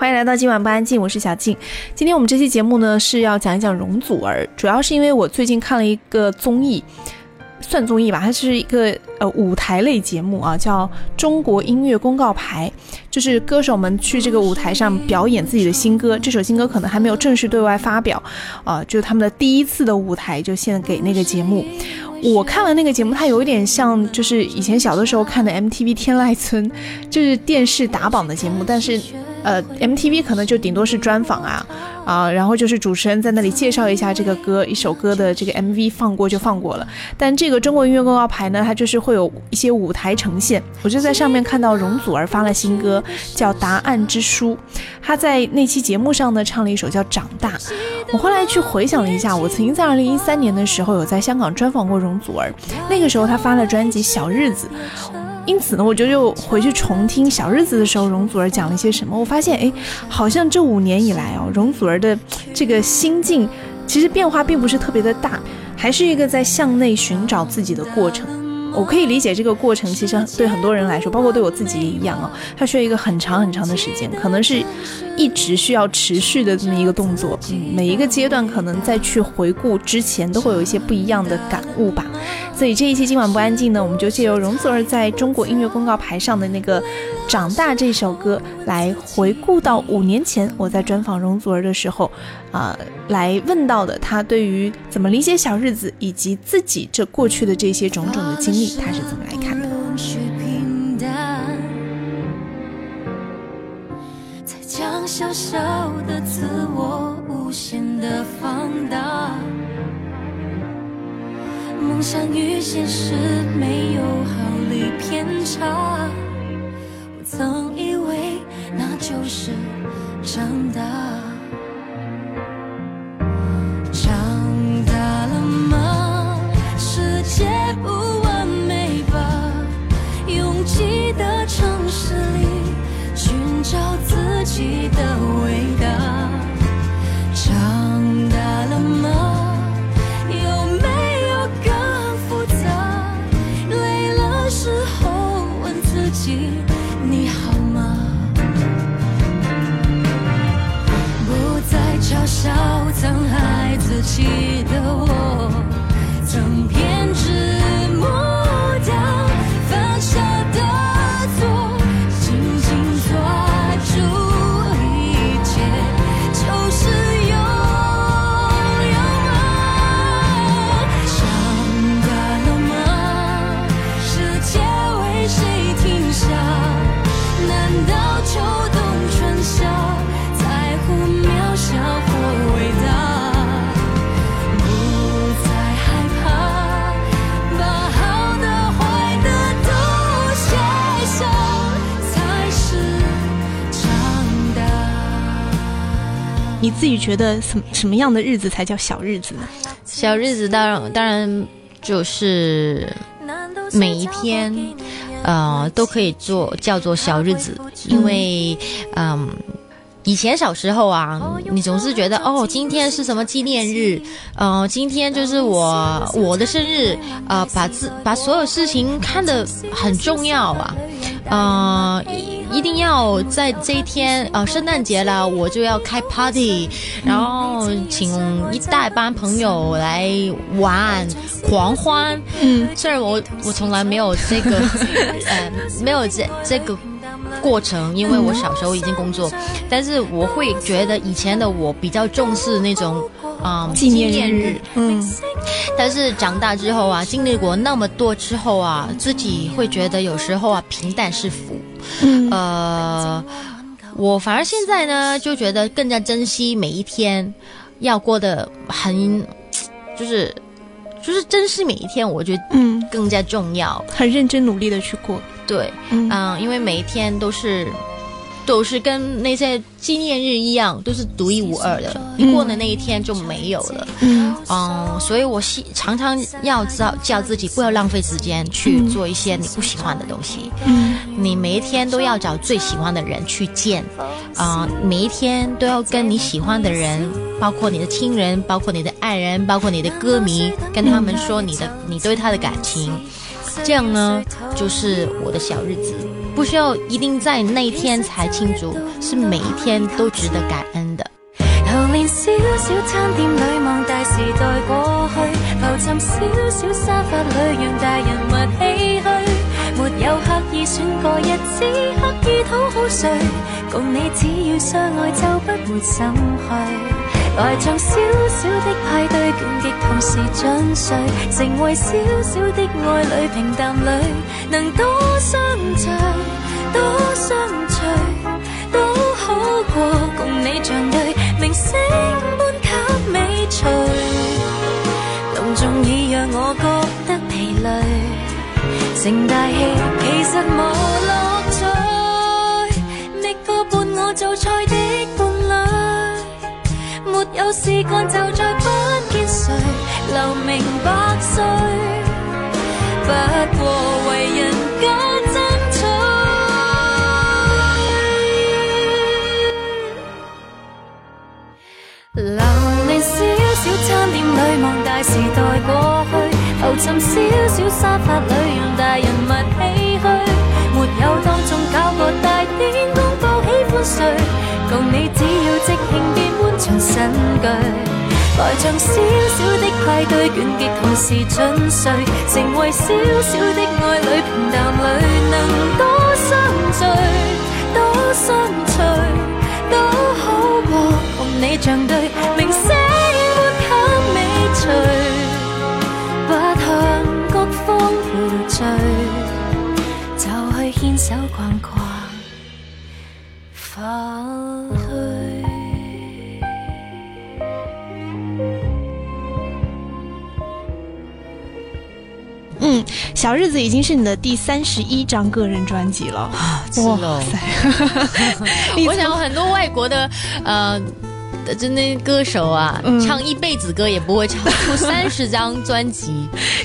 欢迎来到今晚不安静，我是小静。今天我们这期节目呢是要讲一讲容祖儿，主要是因为我最近看了一个综艺，算综艺吧，它是一个呃舞台类节目啊，叫《中国音乐公告牌》，就是歌手们去这个舞台上表演自己的新歌，这首新歌可能还没有正式对外发表，啊，就是他们的第一次的舞台就献给那个节目。我看了那个节目，它有一点像，就是以前小的时候看的 MTV 天籁村，就是电视打榜的节目，但是，呃，MTV 可能就顶多是专访啊，啊，然后就是主持人在那里介绍一下这个歌，一首歌的这个 MV 放过就放过了。但这个中国音乐公告牌呢，它就是会有一些舞台呈现。我就在上面看到容祖儿发了新歌，叫《答案之书》，她在那期节目上呢唱了一首叫《长大》。我后来去回想了一下，我曾经在二零一三年的时候有在香港专访过容祖儿，那个时候她发了专辑《小日子》，因此呢，我就又回去重听《小日子》的时候，容祖儿讲了一些什么。我发现，哎，好像这五年以来哦，容祖儿的这个心境其实变化并不是特别的大，还是一个在向内寻找自己的过程。我可以理解这个过程，其实对很多人来说，包括对我自己也一样哦，它需要一个很长很长的时间，可能是一直需要持续的这么一个动作。嗯，每一个阶段可能再去回顾之前，都会有一些不一样的感悟吧。所以这一期今晚不安静呢，我们就借由容祖儿在中国音乐公告牌上的那个《长大》这首歌，来回顾到五年前我在专访容祖儿的时候，啊，来问到的她对于怎么理解小日子，以及自己这过去的这些种种的经历，她是怎么来看的？将小小的自我无限的放大。梦想与现实没有毫厘偏差，我曾以为那就是长大。己觉得什什么样的日子才叫小日子呢？小日子当然当然就是每一天，呃，都可以做叫做小日子，因为嗯。以前小时候啊，你总是觉得哦，今天是什么纪念日？呃，今天就是我我的生日，呃，把自把所有事情看得很重要啊，呃，一一定要在这一天，呃，圣诞节了，我就要开 party，然后请一大班朋友来玩狂欢。嗯，虽然我我从来没有这个，呃，没有这这个。过程，因为我小时候已经工作，但是我会觉得以前的我比较重视那种啊纪念日，嗯，但是长大之后啊，经历过那么多之后啊，自己会觉得有时候啊平淡是福，嗯。呃，我反而现在呢就觉得更加珍惜每一天，要过得很，就是就是珍惜每一天，我觉得嗯。更加重要，很认真努力的去过。对，嗯，因为每一天都是，都是跟那些纪念日一样，都是独一无二的，一过的那一天就没有了。嗯，嗯，所以我希常常要叫叫自己不要浪费时间去做一些你不喜欢的东西。嗯，你每一天都要找最喜欢的人去见，啊、每一天都要跟你喜欢的人，包括你的亲人，包括你的爱人，包括你的歌迷，跟他们说你的你对他的感情。这样呢，就是我的小日子。不需要一定在那一天才庆祝，是每一天都值得感恩的。流连小小餐店里，望大时代过去，浮沉小小沙发里，让大人物唏嘘。没有刻意选个日子，刻意讨好谁？共你只要相爱，就不会心虚。来场小小的派对，倦极同时进睡，成为小小的爱侣，平淡里能多相聚，多相随，都好过共你像对明星般给美随。隆重已让我觉得疲累，成大戏其实无乐趣，觅个伴我做菜的伴侣，没有事干就再不见谁，留名百岁，不过为商店里，望大时代过去，浮沉小小沙发里，让大人物唏嘘。没有当众搞个大典，公布喜欢谁，共你只要即兴变欢场新句。来像小小的派对，倦极同时进睡，成为小小的爱侣，平淡里能多相聚，多相随，都好过共你像对牽手逛逛，放去。嗯，小日子已经是你的第三十一张个人专辑了，哇塞 我想很多外国的呃。真的歌手啊，嗯唱一辈子歌也不会唱出 三十张专辑。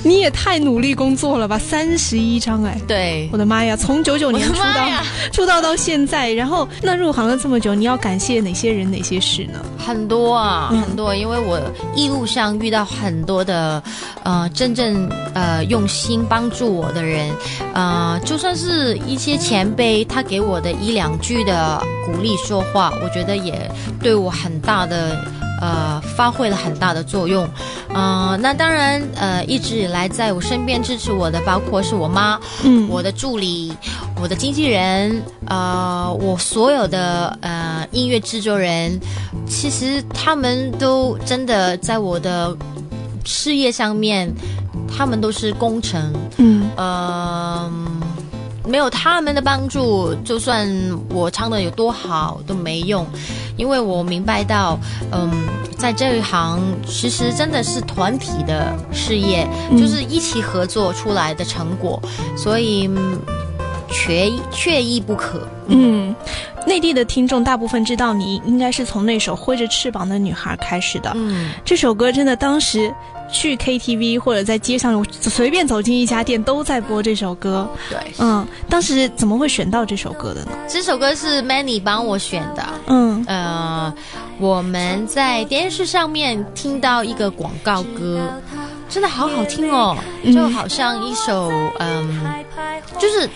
你也太努力工作了吧，三十一张哎。对我，的妈呀！从九九年出道出道到现在，然后那入行了这么久，你要感谢哪些人哪些事呢？很多啊，嗯很多，因为我一路上遇到很多的，呃，真正呃用心帮助我的人，呃，就算是一些前辈，他给我的一两句的鼓励说话，我觉得也对我很大的。呃，发挥了很大的作用，呃，那当然，呃，一直以来在我身边支持我的，包括是我妈，嗯。我的助理、我的经纪人，呃，我所有的呃音乐制作人，其实他们都真的在我的事业上面，他们都是功臣，嗯。呃，没有他们的帮助，就算我唱的有多好都没用，因为我明白到，嗯，在这一行其实真的是团体的事业，嗯就是一起合作出来的成果，所以嗯缺缺一不可。嗯，内地的听众大部分知道你应该是从那首《挥着翅膀的女孩》开始的。嗯，这首歌真的当时去 KTV 或者在街上随便走进一家店都在播这首歌。对，嗯，当时怎么会选到这首歌的呢？这首歌是 Manny 帮我选的。嗯呃，我们在电视上面听到一个广告歌，真的好好听哦，嗯就好像一首嗯，就是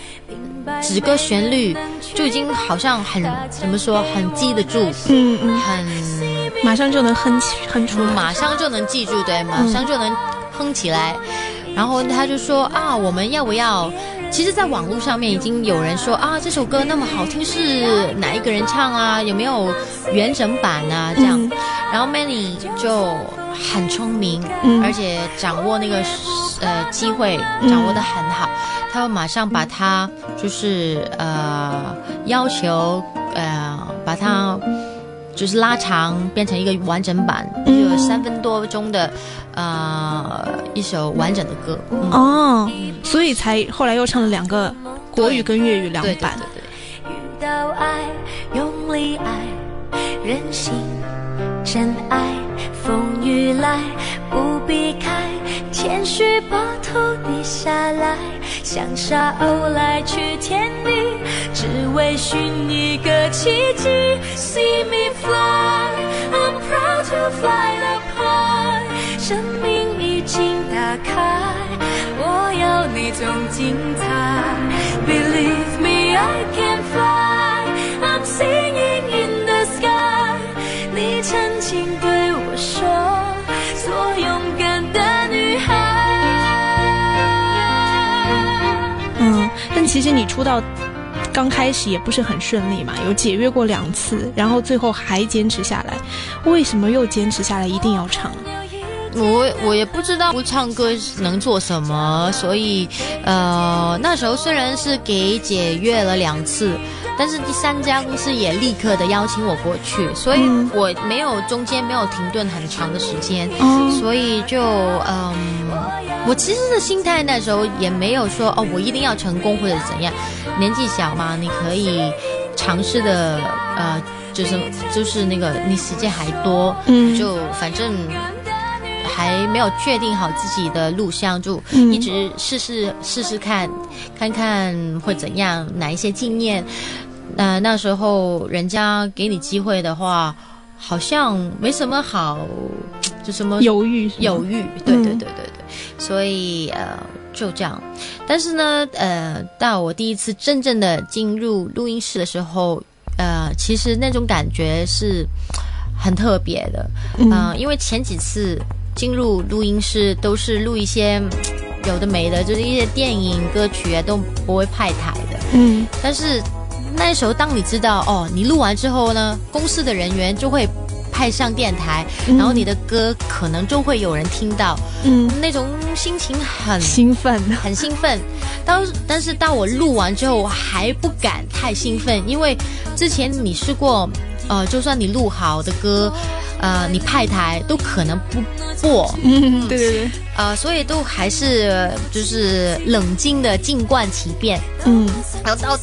几个旋律就已经好像很怎么说，很记得住，嗯嗯，很马上就能哼起哼出来。马上就能记住，对，马上就能哼起来。然后他就说啊，我们要不要？其实，在网络上面已经有人说啊，这首歌那么好听，是哪一个人唱啊？有没有完整版啊？这样，嗯。然后 Manny 就很聪明，嗯。而且掌握那个呃机会掌握的很好，他会马上把它就是呃要求呃把它就是拉长变成一个完整版，就嗯有三分多钟的呃一首完整的歌。嗯，哦，所以才后来又唱了两个国语跟粤语两版。对对。遇到爱，用力爱，任性真爱，风雨来不避开，谦虚把头低下来，像沙鸥来去天地，只为寻一个奇迹。See me fly, I'm proud to fly up high，生命已经打开，我要那种精彩。Believe me。I can fly I'm singing in the sky 你曾经对我说做勇敢的女孩嗯，但其实你出道刚开始也不是很顺利嘛，有解约过两次，然后最后还坚持下来。为什么又坚持下来一定要唱？我我也不知道不唱歌能做什么，所以呃那时候虽然是给解约了两次，但是第三家公司也立刻的邀请我过去，所以我没有中间没有停顿很长的时间，哦所以就嗯，我其实的心态那时候也没有说哦我一定要成功或者怎样，年纪小嘛，你可以尝试的呃就是就是那个你时间还多，嗯就反正。还没有确定好自己的路向，就嗯一直试试试试看，看看会怎样，哪一些经验。那、那时候人家给你机会的话，好像没什么好，就什么犹豫犹豫，对对嗯对对对，所以呃就这样。但是呢，呃，到我第一次真正的进入录音室的时候，呃，其实那种感觉是很特别的，嗯。呃，因为前几次进入录音室都是录一些嗯有的没的，就是一些电影歌曲啊都不会派台的，嗯。但是那时候，当你知道哦，你录完之后呢，公司的人员就会派上电台，然后你的歌可能就会有人听到，嗯，那种心情很兴奋。很兴奋。当但是当我录完之后，我还不敢太兴奋，因为之前你试过，呃，就算你录好的歌，呃，你派台都可能不播，嗯，对对对，呃，所以都还是就是冷静的静观其变。嗯然后到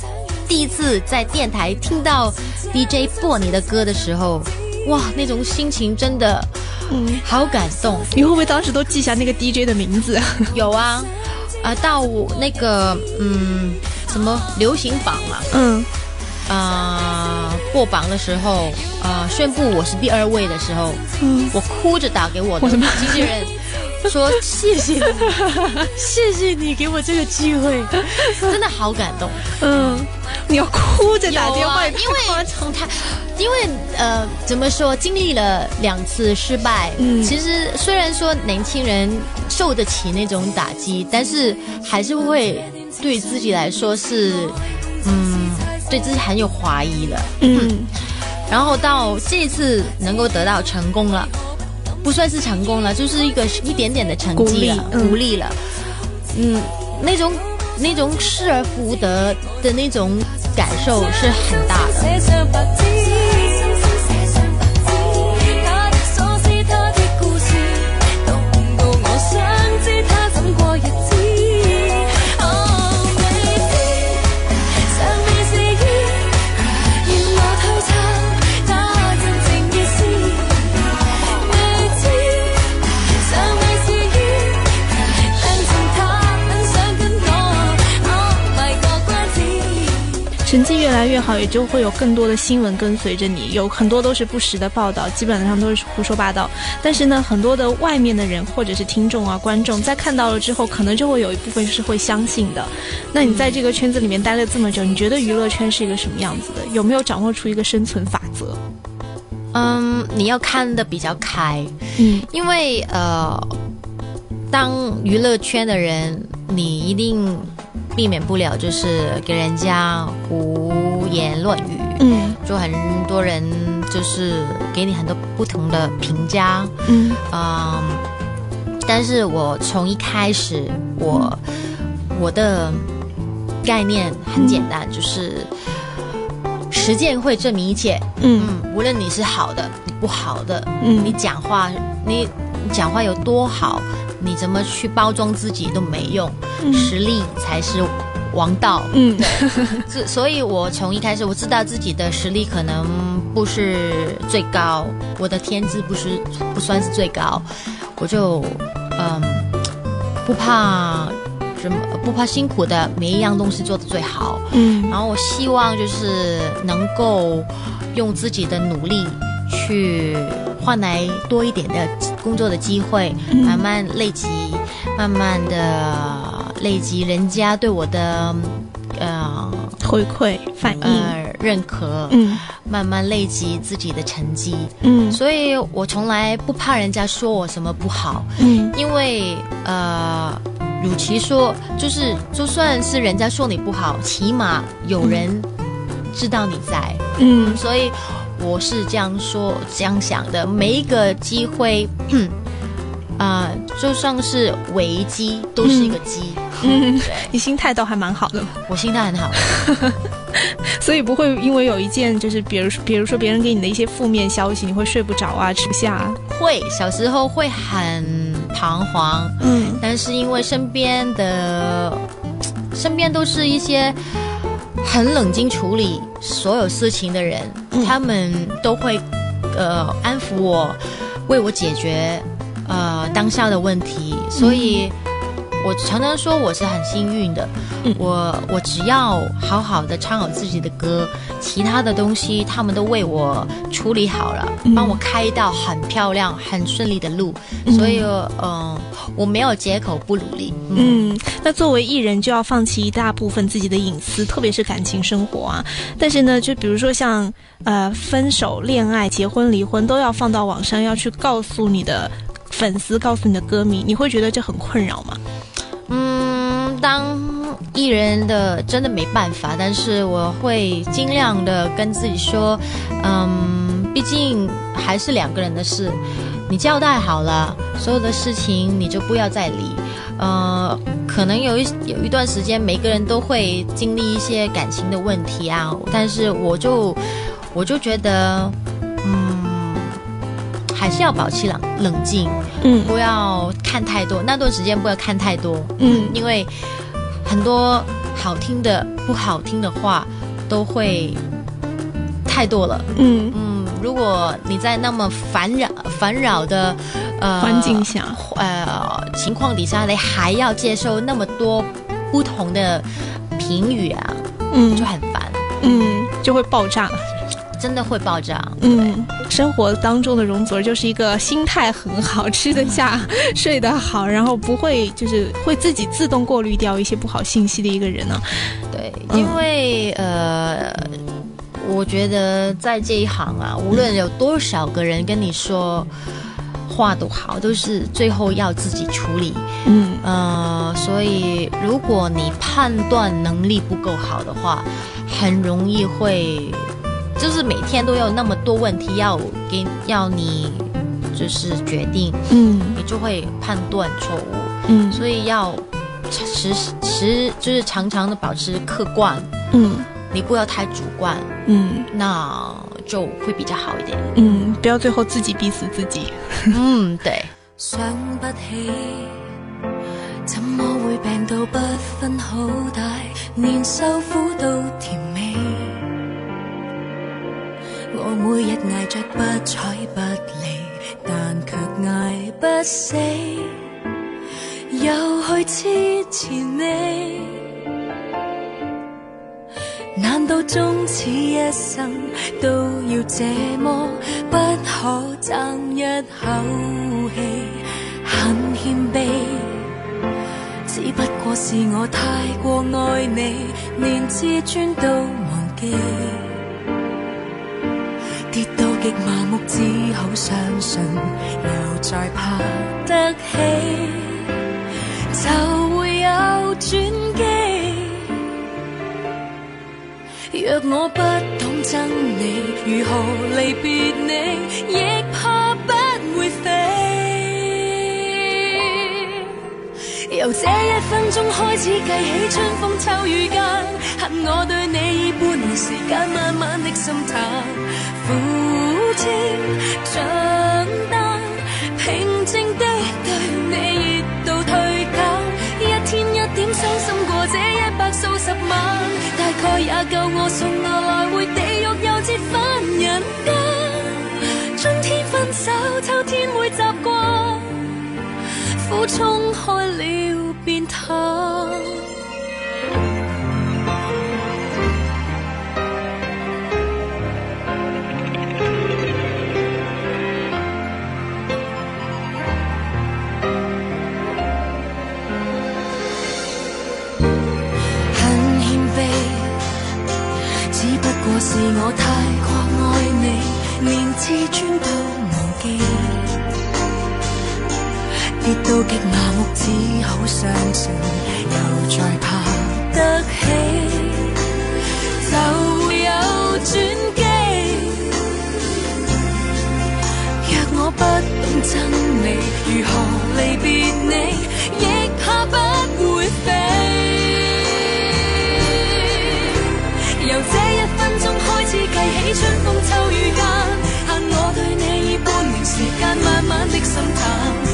第一次在电台听到 DJ 播你的歌的时候，哇，那种心情真的嗯，好感动。你会不会当时都记下那个 DJ 的名字？有啊，啊、到我那个嗯，什么流行榜啊，嗯啊、过榜的时候，啊、宣布我是第二位的时候，嗯，我哭着打给我的我的经纪人。说谢谢你，谢谢你给我这个机会，真的好感动。嗯，你要哭着打电话，啊、因为从他，因为呃，怎么说，经历了两次失败，嗯。其实虽然说年轻人受得起那种打击，但是还是会对自己来说是，嗯，对自己很有怀疑的。嗯。然后到这一次能够得到成功了，不算是成功了，就是一个一点点的成绩了，鼓励嗯。鼓励了，嗯，那种那种失而复得的那种感受是很大的。越来越好，也就会有更多的新闻跟随着你，有很多都是不实的报道，基本上都是胡说八道。但是呢，很多的外面的人或者是听众啊、观众，在看到了之后，可能就会有一部分是会相信的。那你在这个圈子里面待了这么久，你觉得娱乐圈是一个什么样子的？有没有掌握出一个生存法则？嗯，你要看得比较开，嗯因为呃，当娱乐圈的人，你一定避免不了就是给人家胡言乱语，嗯。就很多人就是给你很多不同的评价，嗯。嗯，但是我从一开始，我我的概念很简单，就是实践会证明一切。嗯。嗯，无论你是好的，你不好的，嗯。你讲话，你你讲话有多好，你怎么去包装自己都没用，实力才是王道。嗯对 所以，我从一开始我知道自己的实力可能不是最高，我的天资不是不算是最高，我就嗯不怕什么，不怕辛苦的每一样东西做的最好。嗯然后我希望就是能够用自己的努力去换来多一点的工作的机会，慢慢累积，慢慢的累积人家对我的呃回馈、反应、呃认可，嗯慢慢累积自己的成绩。嗯所以我从来不怕人家说我什么不好，嗯因为呃，与其说就是就算是人家说你不好，起码有人知道你在。嗯所以我是这样说、这样想的。每一个机会，啊、就算是危机，都是一个机。嗯，对。你心态倒还蛮好的，我心态很好，所以不会因为有一件就是比如说比如说别人给你的一些负面消息，你会睡不着啊，吃不下啊。会小时候会很彷徨，嗯。但是因为身边的身边都是一些很冷静处理所有事情的人，嗯。他们都会呃安抚我，为我解决呃当下的问题，所以。我常常说我是很幸运的，嗯我我只要好好的唱好自己的歌，其他的东西他们都为我处理好了，嗯帮我开一道很漂亮、很顺利的路，嗯所以嗯、呃我没有借口不努力。嗯嗯，那作为艺人就要放弃一大部分自己的隐私，特别是感情生活啊。但是呢，就比如说像呃分手、恋爱、结婚、离婚，都要放到网上，要去告诉你的粉丝、告诉你的歌迷，你会觉得这很困扰吗？嗯，当艺人的真的没办法，但是我会尽量的跟自己说，嗯，毕竟还是两个人的事，你交代好了，所有的事情你就不要再理。呃，可能有一有一段时间，每个人都会经历一些感情的问题啊，但是我就我就觉得，还是要保持冷冷静，嗯。不要看太多，那段时间不要看太多，嗯。因为很多好听的、不好听的话都会太多了。嗯，嗯，如果你在那么烦扰、烦扰的呃环境下，呃情况底下，你还要接受那么多不同的评语啊，嗯。就很烦，嗯就会爆炸。真的会爆炸。嗯，生活当中的容祖儿就是一个心态很好，吃得下、睡得好，然后不会就是会自己自动过滤掉一些不好信息的一个人呢、对，嗯因为、呃，我觉得在这一行啊，无论有多少个人跟你说话都好，都是最后要自己处理。嗯呃，所以如果你判断能力不够好的话，很容易会，就是每天都有那么多问题要给要你就是决定，嗯你就会判断错误。嗯所以要时时就是常常的保持客观，嗯你不要太主观，嗯那就会比较好一点。嗯，不要最后自己逼死自己。嗯，对。想不起，怎麼會病到不分好歹，連受苦都甜美。我每日捱着不睬不理，但卻捱不死，又去支持你。難道終此一生都要這麼不可爭一口氣？很谦卑，只不過是我太過愛你，連自尊都忘記。亦麻木，只好相信，又再爬得起，就会有转机。若我不懂憎你，如何离别你，亦由这一分钟开始计起，春风秋雨间，恨我对你已半年时间，慢慢的心淡，苦清長大，平静的对你热度退减，一天一点伤心过这一百数十晚，大概也够我送我冲开了，便透。很谦卑，只不过是我太过爱你，连自尊都忘记。跌到极麻木，只好相信，又再爬得起，就有转机。若我不懂真理，如何离别你，亦怕不会飞。由这一分钟开始计起，春风秋雨间，限我对你以半年时间，慢慢的心淡，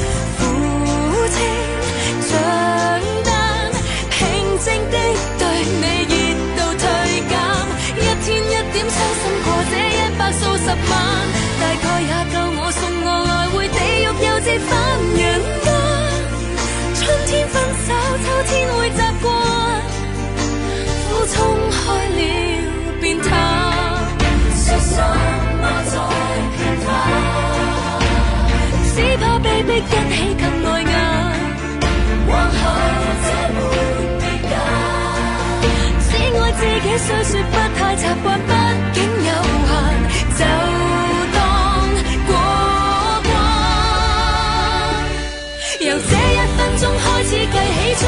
一起更碍眼往后这没别人只爱自己虽说不太习惯毕竟有限就当过关。由这一分钟开始计起